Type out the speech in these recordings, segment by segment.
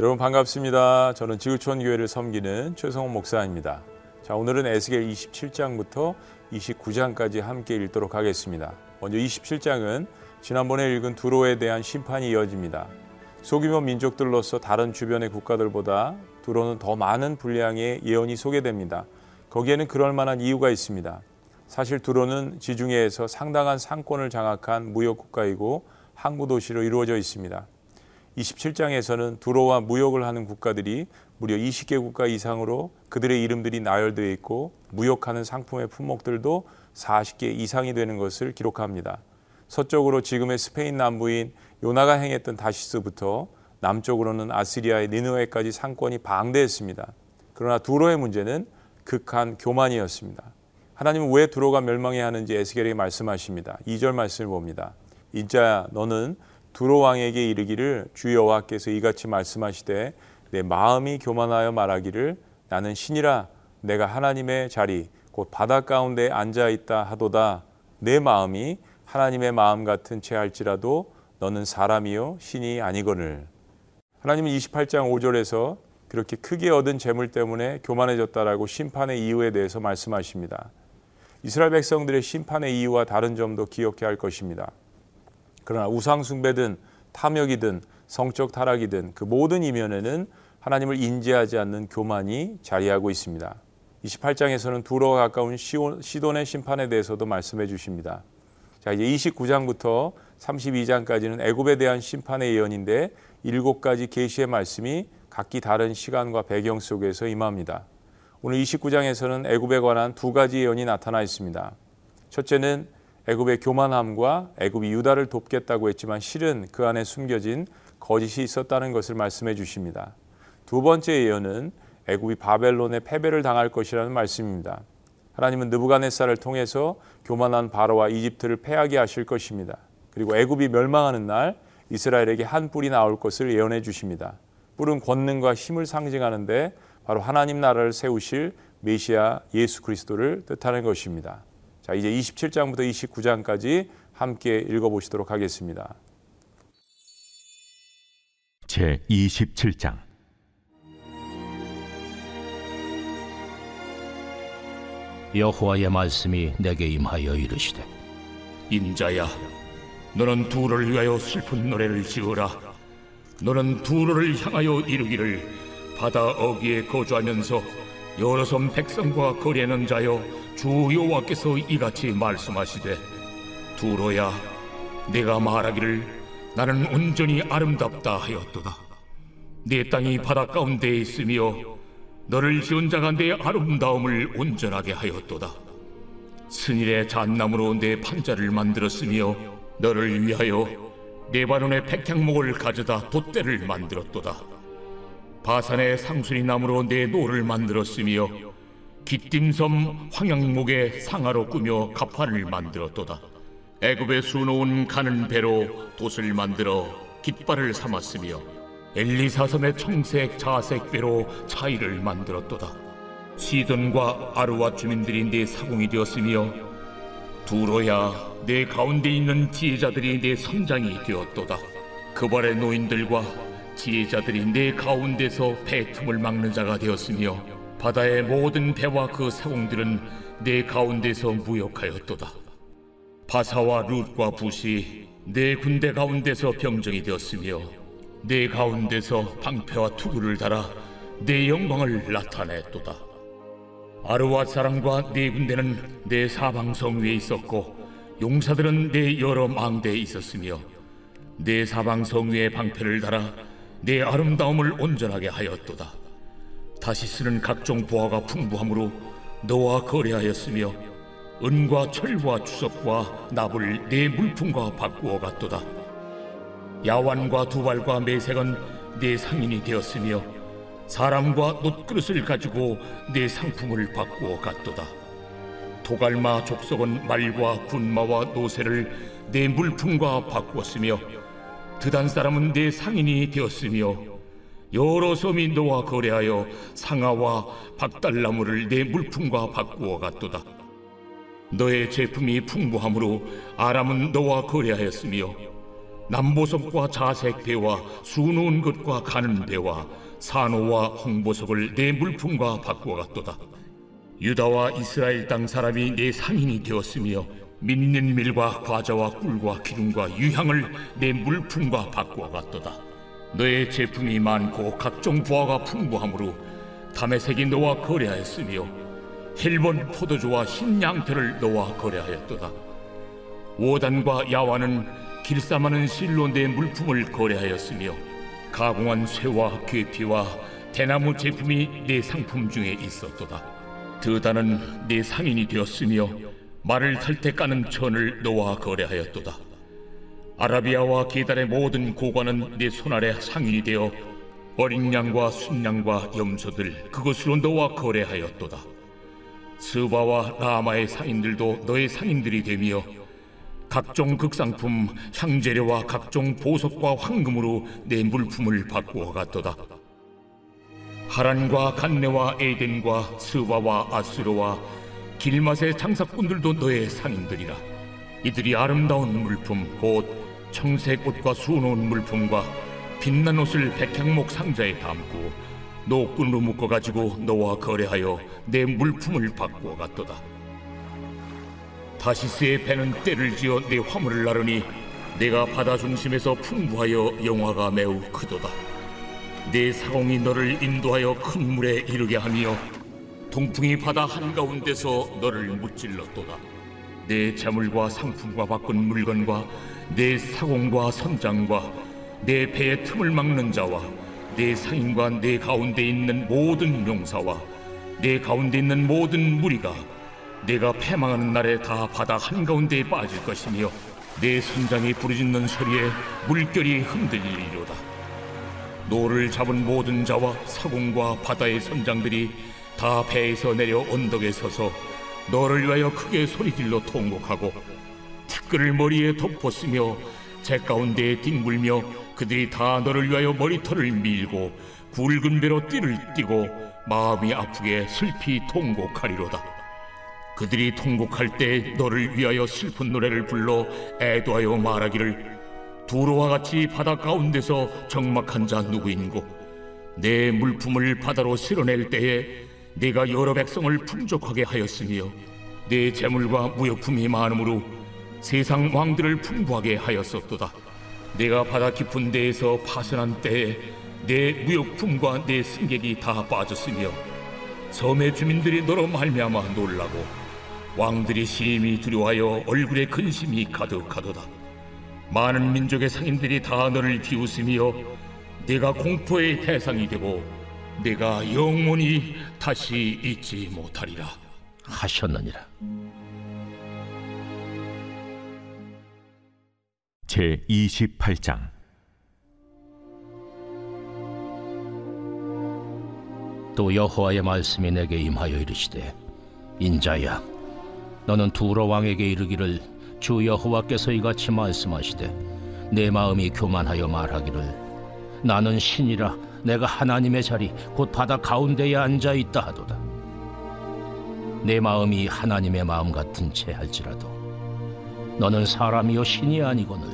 여러분 반갑습니다. 저는 지구촌 교회를 섬기는 최성훈 목사입니다. 자, 오늘은 에스겔 27장부터 29장까지 함께 읽도록 하겠습니다. 먼저 27장은 지난번에 읽은 두로에 대한 심판이 이어집니다. 소규모 민족들로서 다른 주변의 국가들보다 두로는 더 많은 분량의 예언이 소개됩니다. 거기에는 그럴 만한 이유가 있습니다. 사실 두로는 지중해에서 상당한 상권을 장악한 무역 국가이고 항구 도시로 이루어져 있습니다. 27장에서는 두로와 무역을 하는 국가들이 무려 20개 국가 이상으로 그들의 이름들이 나열되어 있고 무역하는 상품의 품목들도 40개 이상이 되는 것을 기록합니다. 서쪽으로 지금의 스페인 남부인 요나가 행했던 다시스부터 남쪽으로는 아시리아의 니누에까지 상권이 방대했습니다. 그러나 두로의 문제는 극한 교만이었습니다. 하나님은 왜 두로가 멸망해야 하는지 에스겔에게 말씀하십니다. 2절 말씀을 봅니다. 인자야 너는 두로 왕에게 이르기를 주 여호와께서 이같이 말씀하시되 내 마음이 교만하여 말하기를 나는 신이라 내가 하나님의 자리 곧 바다 가운데 앉아 있다 하도다 내 마음이 하나님의 마음 같은 채 할지라도 너는 사람이요 신이 아니거늘 하나님은 28장 5절에서 그렇게 크게 얻은 재물 때문에 교만해졌다라고 심판의 이유에 대해서 말씀하십니다. 이스라엘 백성들의 심판의 이유와 다른 점도 기억해야 할 것입니다. 그러나 우상 숭배든 탐욕이든 성적 타락이든 그 모든 이면에는 하나님을 인지하지 않는 교만이 자리하고 있습니다. 28장에서는 두로가 가까운 시돈의 심판에 대해서도 말씀해 주십니다. 자, 이제 29장부터 32장까지는 애굽에 대한 심판의 예언인데 일곱 가지 계시의 말씀이 각기 다른 시간과 배경 속에서 임합니다. 오늘 29장에서는 애굽에 관한 두 가지 예언이 나타나 있습니다. 첫째는 애굽의 교만함과 애굽이 유다를 돕겠다고 했지만 실은 그 안에 숨겨진 거짓이 있었다는 것을 말씀해 주십니다. 두 번째 예언은 애굽이 바벨론의 패배를 당할 것이라는 말씀입니다. 하나님은 느부갓네살을 통해서 교만한 바로와 이집트를 패하게 하실 것입니다. 그리고 애굽이 멸망하는 날 이스라엘에게 한 뿔이 나올 것을 예언해 주십니다. 뿔은 권능과 힘을 상징하는데 바로 하나님 나라를 세우실 메시아 예수 그리스도를 뜻하는 것입니다. 자, 이제 27장부터 29장까지 함께 읽어보시도록 하겠습니다. 제 27장 여호와의 말씀이 내게 임하여 이르시되 인자야 너는 두를 위하여 슬픈 노래를 지으라 너는 두를 향하여 이르기를 바다 어귀에 거주하면서 여러 섬 백성과 거래하는 자여 주 여호와께서 이같이 말씀하시되 두로야 내가 말하기를 나는 온전히 아름답다 하였도다. 내 땅이 바다 가운데 있으며 너를 지은 자가 내 아름다움을 온전하게 하였도다. 스닐의 잣나무로 내 판자를 만들었으며 너를 위하여 레바논의 백향목을 가져다 돛대를 만들었도다 바산의 상수리 나무로 내 노를 만들었으며 깃딤섬 황양목에 상아로 꾸며 갑판을 만들었도다. 애굽에 수놓은 가는 베로 돛을 만들어 깃발을 삼았으며 엘리사섬의 청색 자색 베로 차일을 만들었도다. 시돈과 아르와 주민들이 내 사공이 되었으며 두로야 내 가운데 있는 지혜자들이 내 선장이 되었도다. 그발의 노인들과 지혜자들이 내 가운데서 배 틈을 막는 자가 되었으며 바다의 모든 배와 그 사공들은 내 가운데서 무역하였도다. 바사와 룻과 붓이 내 군대 가운데서 병정이 되었으며 내 가운데서 방패와 투구를 달아 내 영광을 나타냈도다. 아르와 사람과 내 군대는 내 사방성 위에 있었고 용사들은 내 여러 망대에 있었으며 내 사방성 위에 방패를 달아 내 아름다움을 온전하게 하였도다. 다시 쓰는 각종 보화가 풍부함으로 너와 거래하였으며 은과 철과 주석과 납을 내 물품과 바꾸어 갔도다. 야완과 두발과 매색은 내 상인이 되었으며 사람과 놋그릇을 가지고 내 상품을 바꾸어 갔도다. 도갈마 족속은 말과 군마와 노새를 내 물품과 바꾸었으며 드단 사람은 내 상인이 되었으며 여러 너와 거래하여 상아와 박달나무를 내 물품과 바꾸어 갔도다. 너의 제품이 풍부함으로 아람은 너와 거래하였으며 남보석과 자색 배와 수놓은 것과 가는 배와 산호와 홍보석을 내 물품과 바꾸어 갔도다. 유다와 이스라엘 땅 사람이 내 상인이 되었으며 믿는 밀과 과자와 꿀과 기름과 유향을 내 물품과 바꾸어 갔도다. 너의 제품이 많고 각종 부하가 풍부하므로 담에색이 너와 거래하였으며 헬본 포도주와 흰 양태를 너와 거래하였도다. 오단과 야와는 길쌈하는 실로 내 물품을 거래하였으며 가공한 쇠와 괴피와 대나무 제품이 내 상품 중에 있었도다. 드다는 내 상인이 되었으며 말을 탈 때 까는 천을 너와 거래하였도다. 아라비아와 게달의 모든 고관은 내 손아래 상인이 되어 어린 양과 순양과 염소들 그것으로 너와 거래하였도다. 스바와 라마의 상인들도 너의 상인들이 되며 각종 극상품 향재료와 각종 보석과 황금으로 내 물품을 바꾸어 갔도다. 하란과 간네와 에덴과 스바와 아스로와 길맛의 장사꾼들도 너의 상인들이라. 이들이 아름다운 물품 곧 청색 옷과 수놓은 물품과 빛난 옷을 백향목 상자에 담고 노끈으로 묶어 가지고 너와 거래하여 내 물품을 바꾸어 갔도다. 다시스의 배는 때를 지어 내 화물을 나르니 내가 바다 중심에서 풍부하여 영화가 매우 크도다. 내 사공이 너를 인도하여 큰 물에 이르게 하며 동풍이 바다 한가운데서 너를 무찔렀도다. 내 재물과 상품과 바꾼 물건과 내 사공과 선장과 내 배의 틈을 막는 자와 내 상인과 내 가운데 있는 모든 용사와 내 가운데 있는 모든 무리가 내가 패망하는 날에 다 바다 한가운데에 빠질 것이며 내 선장이 부르짖는 소리에 물결이 흔들리리로다 노를 잡은 모든 자와 사공과 바다의 선장들이 다 배에서 내려 언덕에 서서 너를 위하여 크게 소리질러 통곡하고 티끌을 머리에 덮었으며 제 가운데에 뒹굴며 그들이 다 너를 위하여 머리털을 밀고 굵은 배로 띠를 띠고 마음이 아프게 슬피 통곡하리로다. 그들이 통곡할 때 너를 위하여 슬픈 노래를 불러 애도하여 말하기를 두로와 같이 바다 가운데서 적막한 자 누구인고 내 물품을 바다로 실어낼 때에 내가 여러 백성을 풍족하게 하였으며 내 재물과 무역품이 많으므로 세상 왕들을 풍부하게 하였었도다. 내가 바다 깊은 데에서 파선한 때에 내 무역품과 내 승객이 다 빠졌으며 섬의 주민들이 너로 말미암아 놀라고 왕들이 심히 두려워하여 얼굴에 근심이 가득하도다. 많은 민족의 상인들이 다 너를 비웃으며 내가 공포의 대상이 되고 내가 영원히 다시 잊지 못하리라. 하셨느니라. 제 28장. 또 여호와의 말씀이 내게 임하여 이르시되 인자야 너는 두로 왕에게 이르기를 주 여호와께서 이같이 말씀하시되 내 마음이 교만하여 말하기를 나는 신이라 내가 하나님의 자리 곧 바다 가운데에 앉아 있다 하도다 내 마음이 하나님의 마음 같은 채 할지라도 너는 사람이요 신이 아니거늘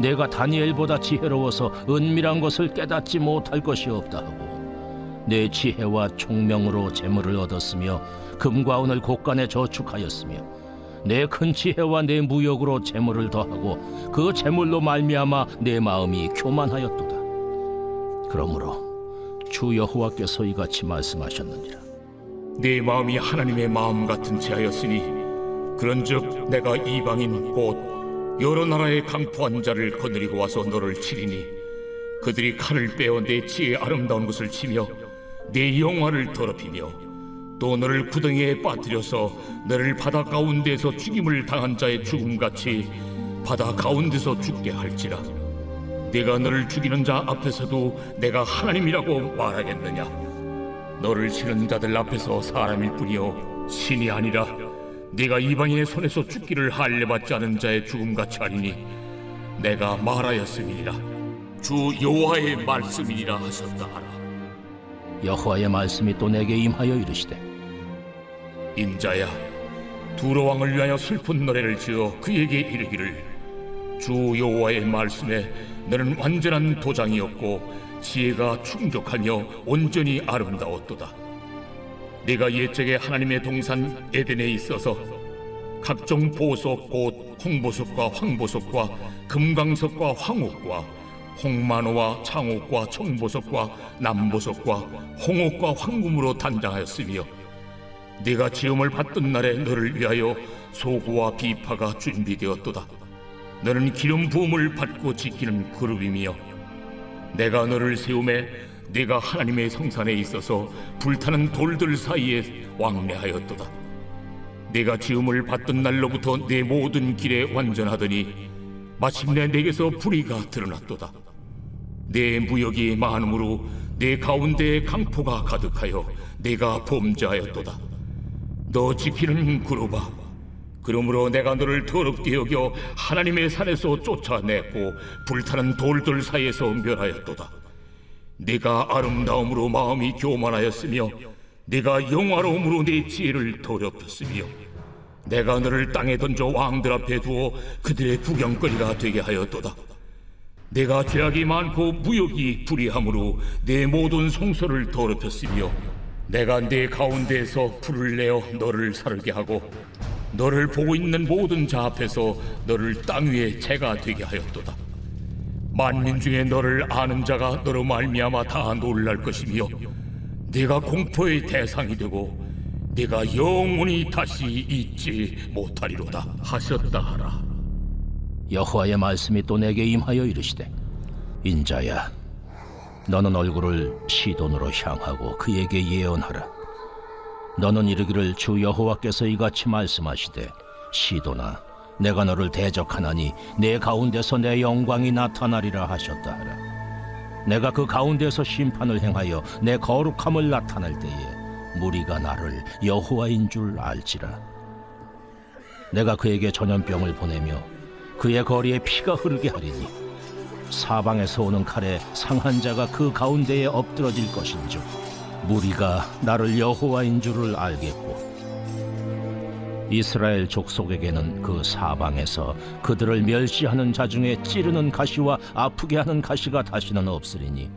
내가 다니엘보다 지혜로워서 은밀한 것을 깨닫지 못할 것이 없다 하고 내 지혜와 총명으로 재물을 얻었으며 금과 은을 곳간에 저축하였으며 내 큰 지혜와 내 무역으로 재물을 더하고 그 재물로 말미암아 내 마음이 교만하였도다. 그러므로 주 여호와께서 이같이 말씀하셨느니라. 내 마음이 하나님의 마음 같은 채하였으니 그런즉 내가 이방인 곧 여러 나라의 강포한 자를 거느리고 와서 너를 치리니 그들이 칼을 빼어 내 지혜의 아름다운 것을 치며 내 영화를 더럽히며 또 너를 구덩이에 빠뜨려서 너를 바다 가운데서 죽임을 당한 자의 죽음같이 바다 가운데서 죽게 할지라 내가 너를 죽이는 자 앞에서도 내가 하나님이라고 말하겠느냐? 너를 치는 자들 앞에서 사람일 뿐이요 신이 아니라 네가 이방인의 손에서 죽기를 할례받지 않은 자의 죽음같이 하리니 내가 말하였음이니라. 주 여호와의 말씀이니라 하셨다 하라. 여호와의 말씀이 또 내게 임하여 이르시되 인자야 두로 왕을 위하여 슬픈 노래를 지어 그에게 이르기를 주 여호와의 말씀에 너는 완전한 도장이었고 지혜가 충족하며 온전히 아름다웠도다. 네가 옛적에 하나님의 동산 에덴에 있어서 각종 보석 곧 홍보석과 황보석과 금광석과 황옥과 홍만호와 창옥과 청보석과 남보석과 홍옥과 황금으로 단장하였으며 네가 지음을 받던 날에 너를 위하여 소고와 비파가 준비되었도다. 너는 기름 부음을 받고 지키는 그룹이며 내가 너를 세움에 네가 하나님의 성산에 있어서 불타는 돌들 사이에 왕래하였도다. 네가 지음을 받던 날로부터 내 모든 길에 완전하더니 마침내 내게서 불의가 드러났도다. 내 무역이 많음으로 내 가운데에 강포가 가득하여 내가 범죄하였도다. 너 지키는 그룹아, 그러므로 내가 너를 더럽게 여겨 하나님의 산에서 쫓아냈고 불타는 돌들 사이에서 멸하였도다. 네가 아름다움으로 마음이 교만하였으며 네가 영화로움으로 내 지혜를 더럽혔으며 내가 너를 땅에 던져 왕들 앞에 두어 그들의 구경거리가 되게 하였도다. 내가 죄악이 많고 무역이 불의함으로 내 모든 성소를 더럽혔으며 내가 내 가운데에서 불을 내어 너를 살게 하고 너를 보고 있는 모든 자 앞에서 너를 땅 위에 재가 되게 하였도다. 만민 중에 너를 아는 자가 너로 말미암아 다 놀랄 것이며 네가 공포의 대상이 되고 네가 영원히 다시 잊지 못하리로다 하셨다 하라. 여호와의 말씀이 또 내게 임하여 이르시되 인자야 너는 얼굴을 시돈으로 향하고 그에게 예언하라 너는 이르기를 주 여호와께서 이같이 말씀하시되 시돈아 내가 너를 대적하나니 내 가운데서 내 영광이 나타나리라 하셨다 하라. 내가 그 가운데서 심판을 행하여 내 거룩함을 나타낼 때에 무리가 나를 여호와인 줄 알지라. 내가 그에게 전염병을 보내며 그의 거리에 피가 흐르게 하리니 사방에서 오는 칼에 상한 자가 그 가운데에 엎드러질 것인즉 무리가 나를 여호와인 줄을 알겠고 이스라엘 족속에게는 그 사방에서 그들을 멸시하는 자 중에 찌르는 가시와 아프게 하는 가시가 다시는 없으리니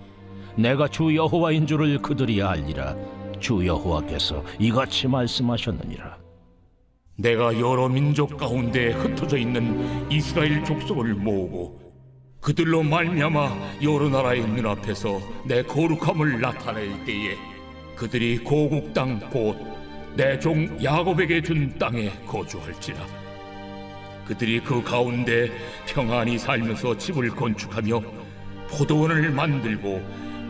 내가 주 여호와인 줄을 그들이 알리라. 주 여호와께서 이같이 말씀하셨느니라. 내가 여러 민족 가운데 흩어져 있는 이스라엘 족속을 모으고 그들로 말미암아 여러 나라의 눈앞에서 내 거룩함을 나타낼 때에 그들이 고국 땅 곧 내 종 야곱에게 준 땅에 거주할지라 그들이 그 가운데 평안히 살면서 집을 건축하며 포도원을 만들고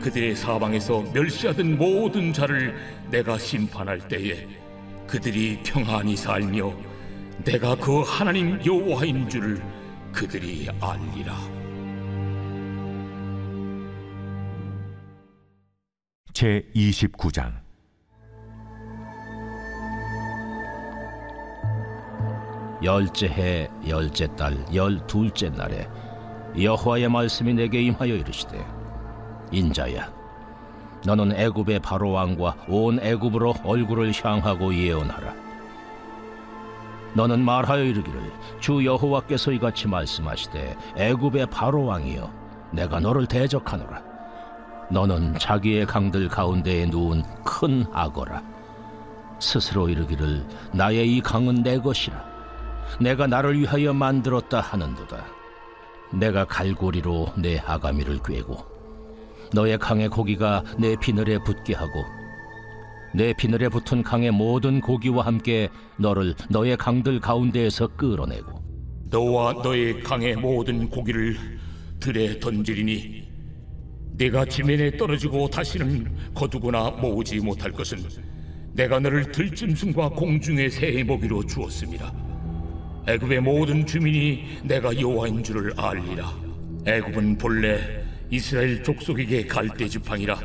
그들의 사방에서 멸시하던 모든 자를 내가 심판할 때에 그들이 평안히 살며 내가 그 하나님 여호와인 줄을 그들이 알리라. 제 29장. 열째 해 열째 달 열둘째 날에 여호와의 말씀이 내게 임하여 이르시되 인자야 너는 애굽의 바로 왕과 온 애굽으로 얼굴을 향하고 예언하라. 너는 말하여 이르기를 주 여호와께서 이같이 말씀하시되 애굽의 바로 왕이여 내가 너를 대적하노라 너는 자기의 강들 가운데에 누운 큰 악어라 스스로 이르기를 나의 이 강은 내 것이라 내가 나를 위하여 만들었다 하는도다. 내가 갈고리로 내 아가미를 꿰고 너의 강의 고기가 내 비늘에 붙게 하고 내 비늘에 붙은 강의 모든 고기와 함께 너를 너의 강들 가운데에서 끌어내고 너와 너의 강의 모든 고기를 들에 던지리니 내가 지면에 떨어지고 다시는 거두거나 모으지 못할 것은 내가 너를 들짐승과 공중의 새의 먹이로 주었습니다. 애굽의 모든 주민이 내가 여호와인 줄을 알리라. 애굽은 본래 이스라엘 족속에게 갈대 지팡이라.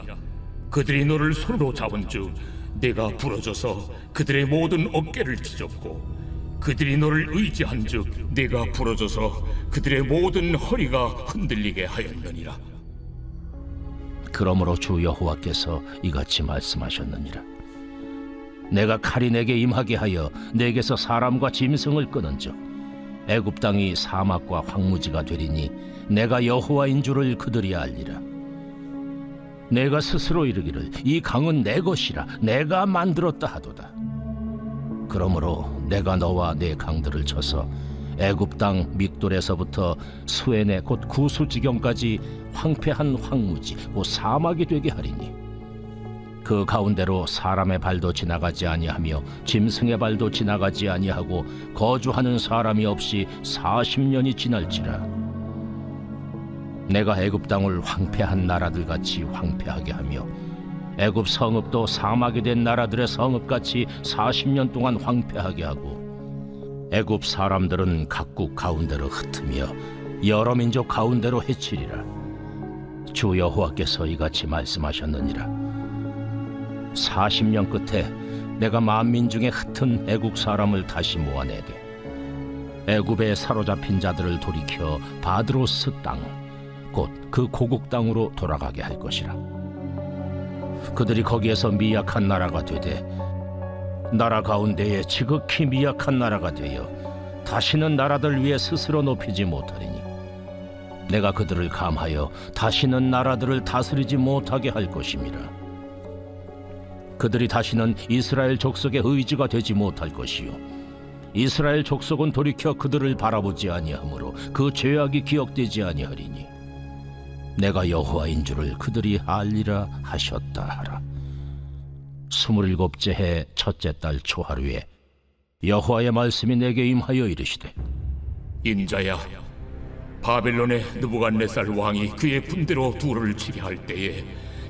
그들이 너를 손으로 잡은즉 내가 부러져서 그들의 모든 어깨를 찢었고 그들이 너를 의지한즉 내가 부러져서 그들의 모든 허리가 흔들리게 하였느니라. 그러므로 주 여호와께서 이같이 말씀하셨느니라. 내가 칼이 내게 임하게 하여 내게서 사람과 짐승을 끄는즉 애굽 땅이 사막과 황무지가 되리니 내가 여호와인 줄을 그들이 알리라. 내가 스스로 이르기를 이 강은 내 것이라 내가 만들었다 하도다. 그러므로 내가 너와 내 강들을 쳐서 애굽 땅 믹돌에서부터 수엔의 곧 구수 지경까지 황폐한 황무지 곧 사막이 되게 하리니. 그 가운데로 사람의 발도 지나가지 아니하며 짐승의 발도 지나가지 아니하고 거주하는 사람이 없이 40년이 지날지라. 내가 애굽 땅을 황폐한 나라들 같이 황폐하게 하며 애굽 성읍도 사막이 된 나라들의 성읍 같이 40년 동안 황폐하게 하고 애굽 사람들은 각국 가운데로 흩으며 여러 민족 가운데로 해치리라. 주 여호와께서 이같이 말씀하셨느니라. 40년 끝에 내가 만민 중에 흩은 애국 사람을 다시 모아내게 애굽에 사로잡힌 자들을 돌이켜 바드로스 땅 곧 그 고국 땅으로 돌아가게 할 것이라. 그들이 거기에서 미약한 나라가 되되 나라 가운데에 지극히 미약한 나라가 되어 다시는 나라들 위에 스스로 높이지 못하리니 내가 그들을 감하여 다시는 나라들을 다스리지 못하게 할 것임이라. 그들이 다시는 이스라엘 족속의 의지가 되지 못할 것이요. 이스라엘 족속은 돌이켜 그들을 바라보지 아니하므로 그 죄악이 기억되지 아니하리니 내가 여호와인 줄을 그들이 알리라 하셨다 하라 스물일곱째 해 첫째 달 초하루에 여호와의 말씀이 내게 임하여 이르시되 인자야 바벨론의 느부갓네살 왕이 그의 군대로 두루를 치게 할 때에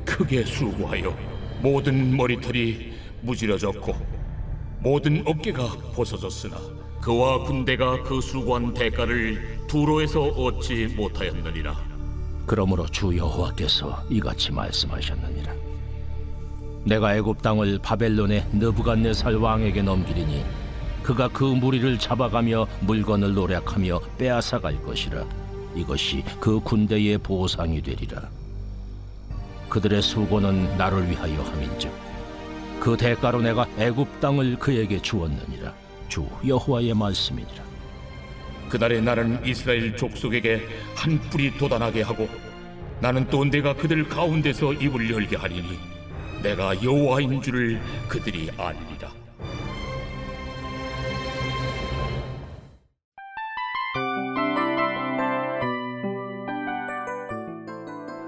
크게 수고하여 모든 머리털이 무지러졌고 모든 어깨가 벗어졌으나 그와 군대가 그 수고한 대가를 두로에서 얻지 못하였느니라. 그러므로 주 여호와께서 이같이 말씀하셨느니라 내가 애굽 땅을 바벨론의 느부갓네살 왕에게 넘기리니 그가 그 무리를 잡아가며 물건을 노략하며 빼앗아 갈 것이라. 이것이 그 군대의 보상이 되리라. 그들의 수고는 나를 위하여 함인즉 그 대가로 내가 애굽 땅을 그에게 주었느니라. 주 여호와의 말씀이니라. 그날에 나는 이스라엘 족속에게 한 뿔이 돋아나게 하고 나는 또 내가 그들 가운데서 입을 열게 하리니 내가 여호와인 줄을 그들이 알리라.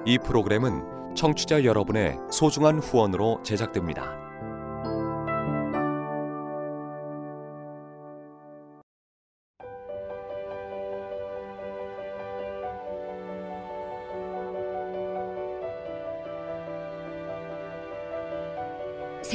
이 프로그램은 청취자 여러분의 소중한 후원으로 제작됩니다.